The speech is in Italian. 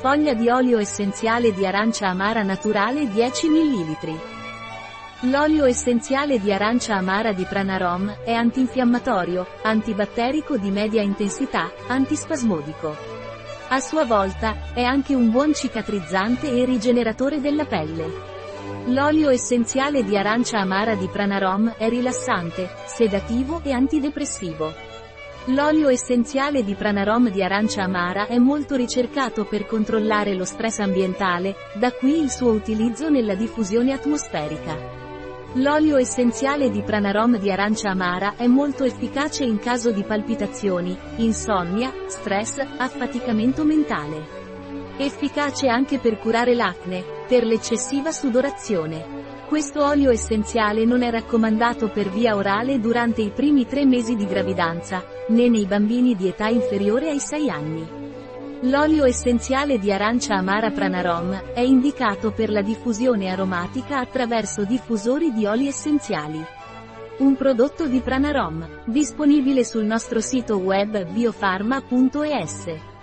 Foglia di olio essenziale di arancia amara naturale 10 ml. L'olio essenziale di arancia amara di Pranarom è antinfiammatorio, antibatterico di media intensità, antispasmodico. A sua volta, è anche un buon cicatrizzante e rigeneratore della pelle. L'olio essenziale di arancia amara di Pranarom è rilassante, sedativo e antidepressivo. L'olio essenziale di Pranarom di arancia amara è molto ricercato per controllare lo stress ambientale, da qui il suo utilizzo nella diffusione atmosferica. L'olio essenziale di Pranarom di arancia amara è molto efficace in caso di palpitazioni, insonnia, stress, affaticamento mentale. Efficace anche per curare l'acne, per l'eccessiva sudorazione. Questo olio essenziale non è raccomandato per via orale durante i primi tre mesi di gravidanza, né nei bambini di età inferiore ai 6 anni. L'olio essenziale di arancia amara Pranarom è indicato per la diffusione aromatica attraverso diffusori di oli essenziali. Un prodotto di Pranarom, disponibile sul nostro sito web biofarma.es.